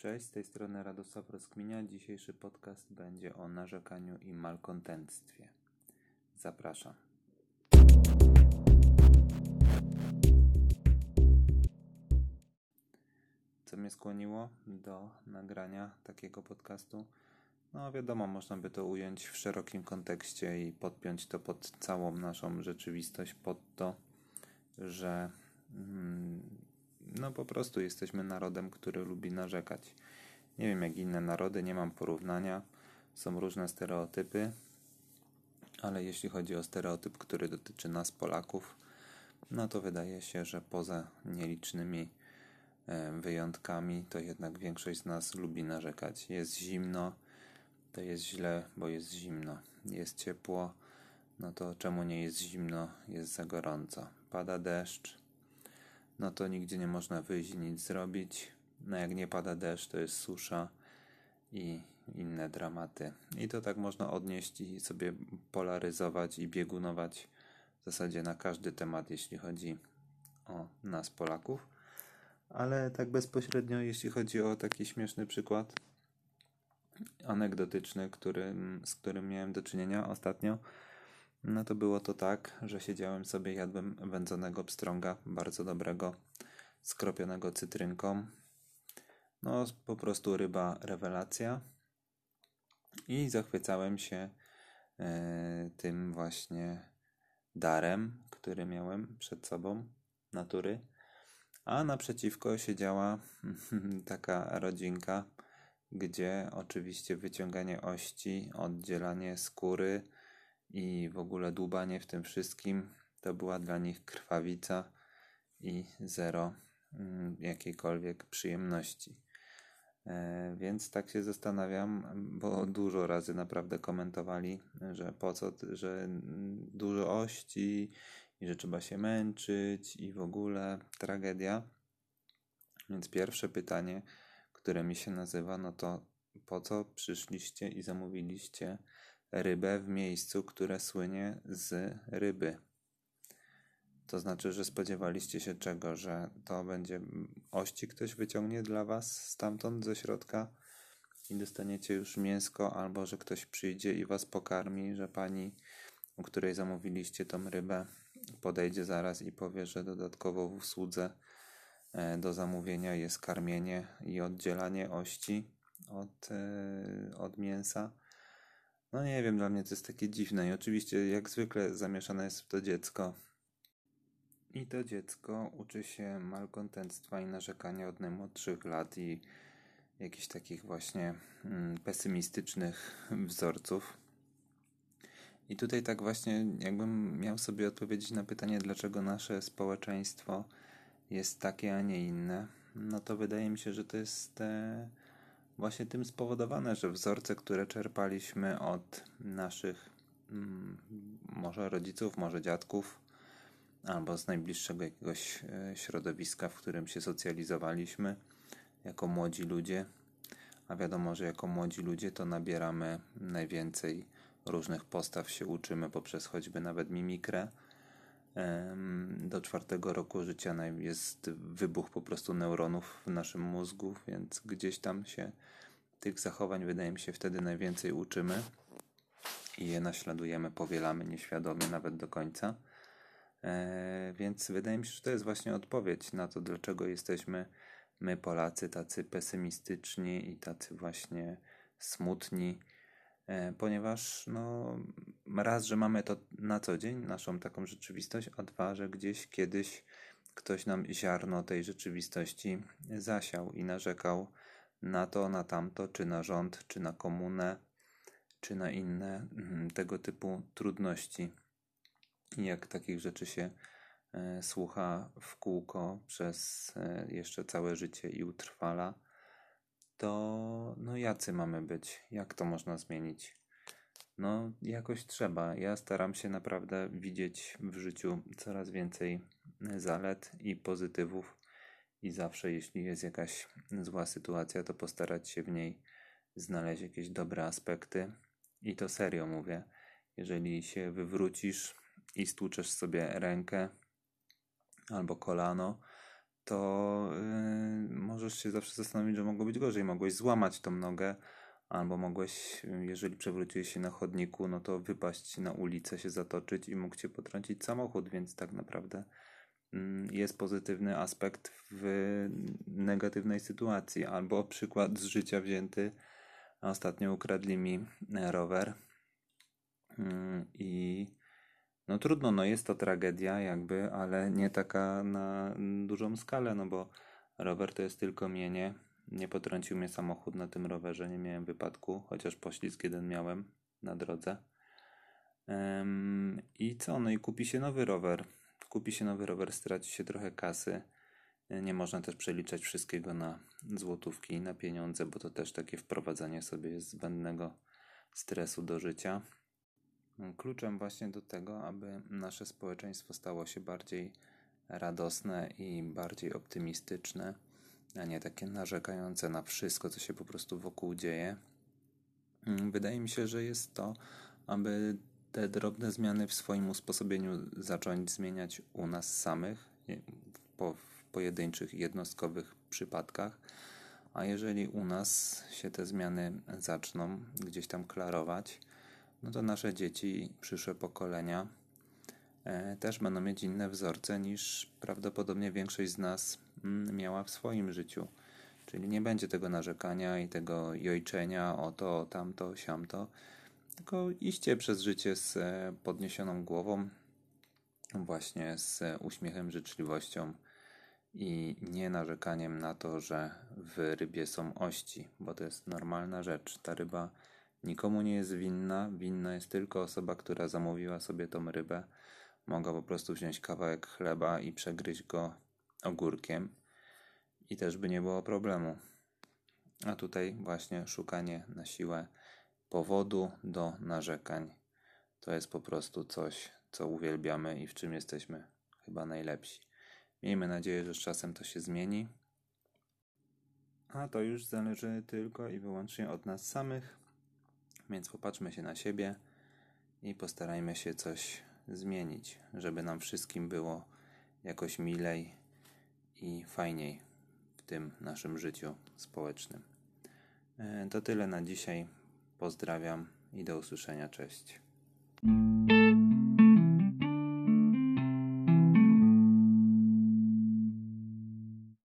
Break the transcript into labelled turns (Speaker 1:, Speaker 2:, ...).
Speaker 1: Cześć, z tej strony Radosław Rozkminia. Dzisiejszy podcast będzie o narzekaniu i malkontentstwie. Zapraszam. Co mnie skłoniło do nagrania takiego podcastu? No, wiadomo, można by to ująć w szerokim kontekście i podpiąć to pod całą naszą rzeczywistość, pod to, że mm, no po prostu jesteśmy narodem, który lubi narzekać. Nie wiem jak inne narody, nie mam porównania. Są różne stereotypy, ale jeśli chodzi o stereotyp, który dotyczy nas, Polaków, no to wydaje się, że poza nielicznymi e, wyjątkami, to jednak większość z nas lubi narzekać. Jest zimno, to jest źle, bo jest zimno. Jest ciepło, no to czemu nie jest zimno, jest za gorąco. Pada deszcz, no to nigdzie nie można wyjść i nic zrobić. No jak nie pada deszcz, to jest susza i inne dramaty. I to tak można odnieść i sobie polaryzować i biegunować w zasadzie na każdy temat, jeśli chodzi o nas, Polaków. Ale tak bezpośrednio, jeśli chodzi o taki śmieszny przykład anegdotyczny, który, z którym miałem do czynienia ostatnio, no to było to tak, że siedziałem sobie, jadłem wędzonego pstrąga, bardzo dobrego, skropionego cytrynką. No, po prostu ryba rewelacja. I zachwycałem się e, tym właśnie darem, który miałem przed sobą, natury. A naprzeciwko siedziała taka rodzinka, gdzie oczywiście wyciąganie ości, oddzielanie skóry, i w ogóle dłubanie w tym wszystkim to była dla nich krwawica i zero mm, jakiejkolwiek przyjemności. E, więc tak się zastanawiam, bo dużo razy naprawdę komentowali, że po co, że dużo ości i że trzeba się męczyć i w ogóle tragedia. Więc pierwsze pytanie, które mi się nazywa, no to po co przyszliście i zamówiliście rybę w miejscu, które słynie z ryby. To znaczy, że spodziewaliście się czego, że to będzie ości ktoś wyciągnie dla was stamtąd ze środka i dostaniecie już mięsko, albo że ktoś przyjdzie i was pokarmi, że pani, u której zamówiliście tą rybę, podejdzie zaraz i powie, że dodatkowo w usłudze e, do zamówienia jest karmienie i oddzielanie ości od, e, od mięsa no nie wiem, dla mnie to jest takie dziwne i oczywiście jak zwykle zamieszane jest w to dziecko. I to dziecko uczy się malkontentstwa i narzekania od najmłodszych lat i jakichś takich właśnie mm, pesymistycznych wzorców. I tutaj tak właśnie, jakbym miał sobie odpowiedzieć na pytanie, dlaczego nasze społeczeństwo jest takie, a nie inne, no to wydaje mi się, że to jest e, właśnie tym spowodowane, że wzorce, które czerpaliśmy od naszych mm, może rodziców, może dziadków, albo z najbliższego jakiegoś e, środowiska, w którym się socjalizowaliśmy jako młodzi ludzie, a wiadomo, że jako młodzi ludzie to nabieramy najwięcej różnych postaw, się uczymy poprzez choćby nawet mimikrę. Do czwartego roku życia jest wybuch po prostu neuronów w naszym mózgu, więc gdzieś tam się tych zachowań, wydaje mi się, wtedy najwięcej uczymy i je naśladujemy, powielamy nieświadomie nawet do końca. E, więc wydaje mi się, że to jest właśnie odpowiedź na to, dlaczego jesteśmy my, Polacy, tacy pesymistyczni i tacy właśnie smutni, ponieważ no, raz, że mamy to na co dzień, naszą taką rzeczywistość, a dwa, że gdzieś kiedyś ktoś nam ziarno tej rzeczywistości zasiał i narzekał na to, na tamto, czy na rząd, czy na komunę, czy na inne mm, tego typu trudności. I jak takich rzeczy się e, słucha w kółko przez e, jeszcze całe życie i utrwala, to no jacy mamy być? Jak to można zmienić? No, jakoś trzeba. Ja staram się naprawdę widzieć w życiu coraz więcej zalet i pozytywów i zawsze, jeśli jest jakaś zła sytuacja, to postarać się w niej znaleźć jakieś dobre aspekty. I to serio mówię. Jeżeli się wywrócisz i stłuczesz sobie rękę albo kolano, to yy, możesz się zawsze zastanowić, że mogło być gorzej. Mogłeś złamać tą nogę, albo mogłeś, jeżeli przewróciłeś się na chodniku, no to wypaść na ulicę, się zatoczyć i mógł cię potrącić samochód, więc tak naprawdę yy, jest pozytywny aspekt w negatywnej sytuacji. Albo przykład z życia wzięty. Ostatnio ukradli mi rower yy, i no trudno, no jest to tragedia jakby, ale nie taka na dużą skalę, no bo rower to jest tylko mienie. Nie potrącił mnie samochód na tym rowerze, nie miałem wypadku, chociaż poślizg jeden miałem na drodze. I co? No i kupi się nowy rower. Kupi się nowy rower, straci się trochę kasy. Nie można też przeliczać wszystkiego na złotówki, na pieniądze, bo to też takie wprowadzanie sobie zbędnego stresu do życia. Kluczem właśnie do tego, aby nasze społeczeństwo stało się bardziej radosne i bardziej optymistyczne, a nie takie narzekające na wszystko, co się po prostu wokół dzieje. Wydaje mi się, że jest to, aby te drobne zmiany w swoim usposobieniu zacząć zmieniać u nas samych, po, w pojedynczych, jednostkowych przypadkach. A jeżeli u nas się te zmiany zaczną gdzieś tam klarować, no to nasze dzieci, przyszłe pokolenia e, też będą mieć inne wzorce niż prawdopodobnie większość z nas mm, miała w swoim życiu. Czyli nie będzie tego narzekania i tego jojczenia o to, tamto, siamto, tylko iście przez życie z e, podniesioną głową, właśnie z uśmiechem, życzliwością i nie narzekaniem na to, że w rybie są ości, bo to jest normalna rzecz. Ta ryba Nikomu nie jest winna, winna jest tylko osoba, która zamówiła sobie tą rybę. Mogła po prostu wziąć kawałek chleba i przegryźć go ogórkiem i też by nie było problemu. A tutaj właśnie szukanie na siłę powodu do narzekań. To jest po prostu coś, co uwielbiamy i w czym jesteśmy chyba najlepsi. Miejmy nadzieję, że z czasem to się zmieni. A to już zależy tylko i wyłącznie od nas samych. Więc popatrzmy się na siebie i postarajmy się coś zmienić, żeby nam wszystkim było jakoś milej i fajniej w tym naszym życiu społecznym. E, to tyle na dzisiaj. Pozdrawiam i do usłyszenia. Cześć.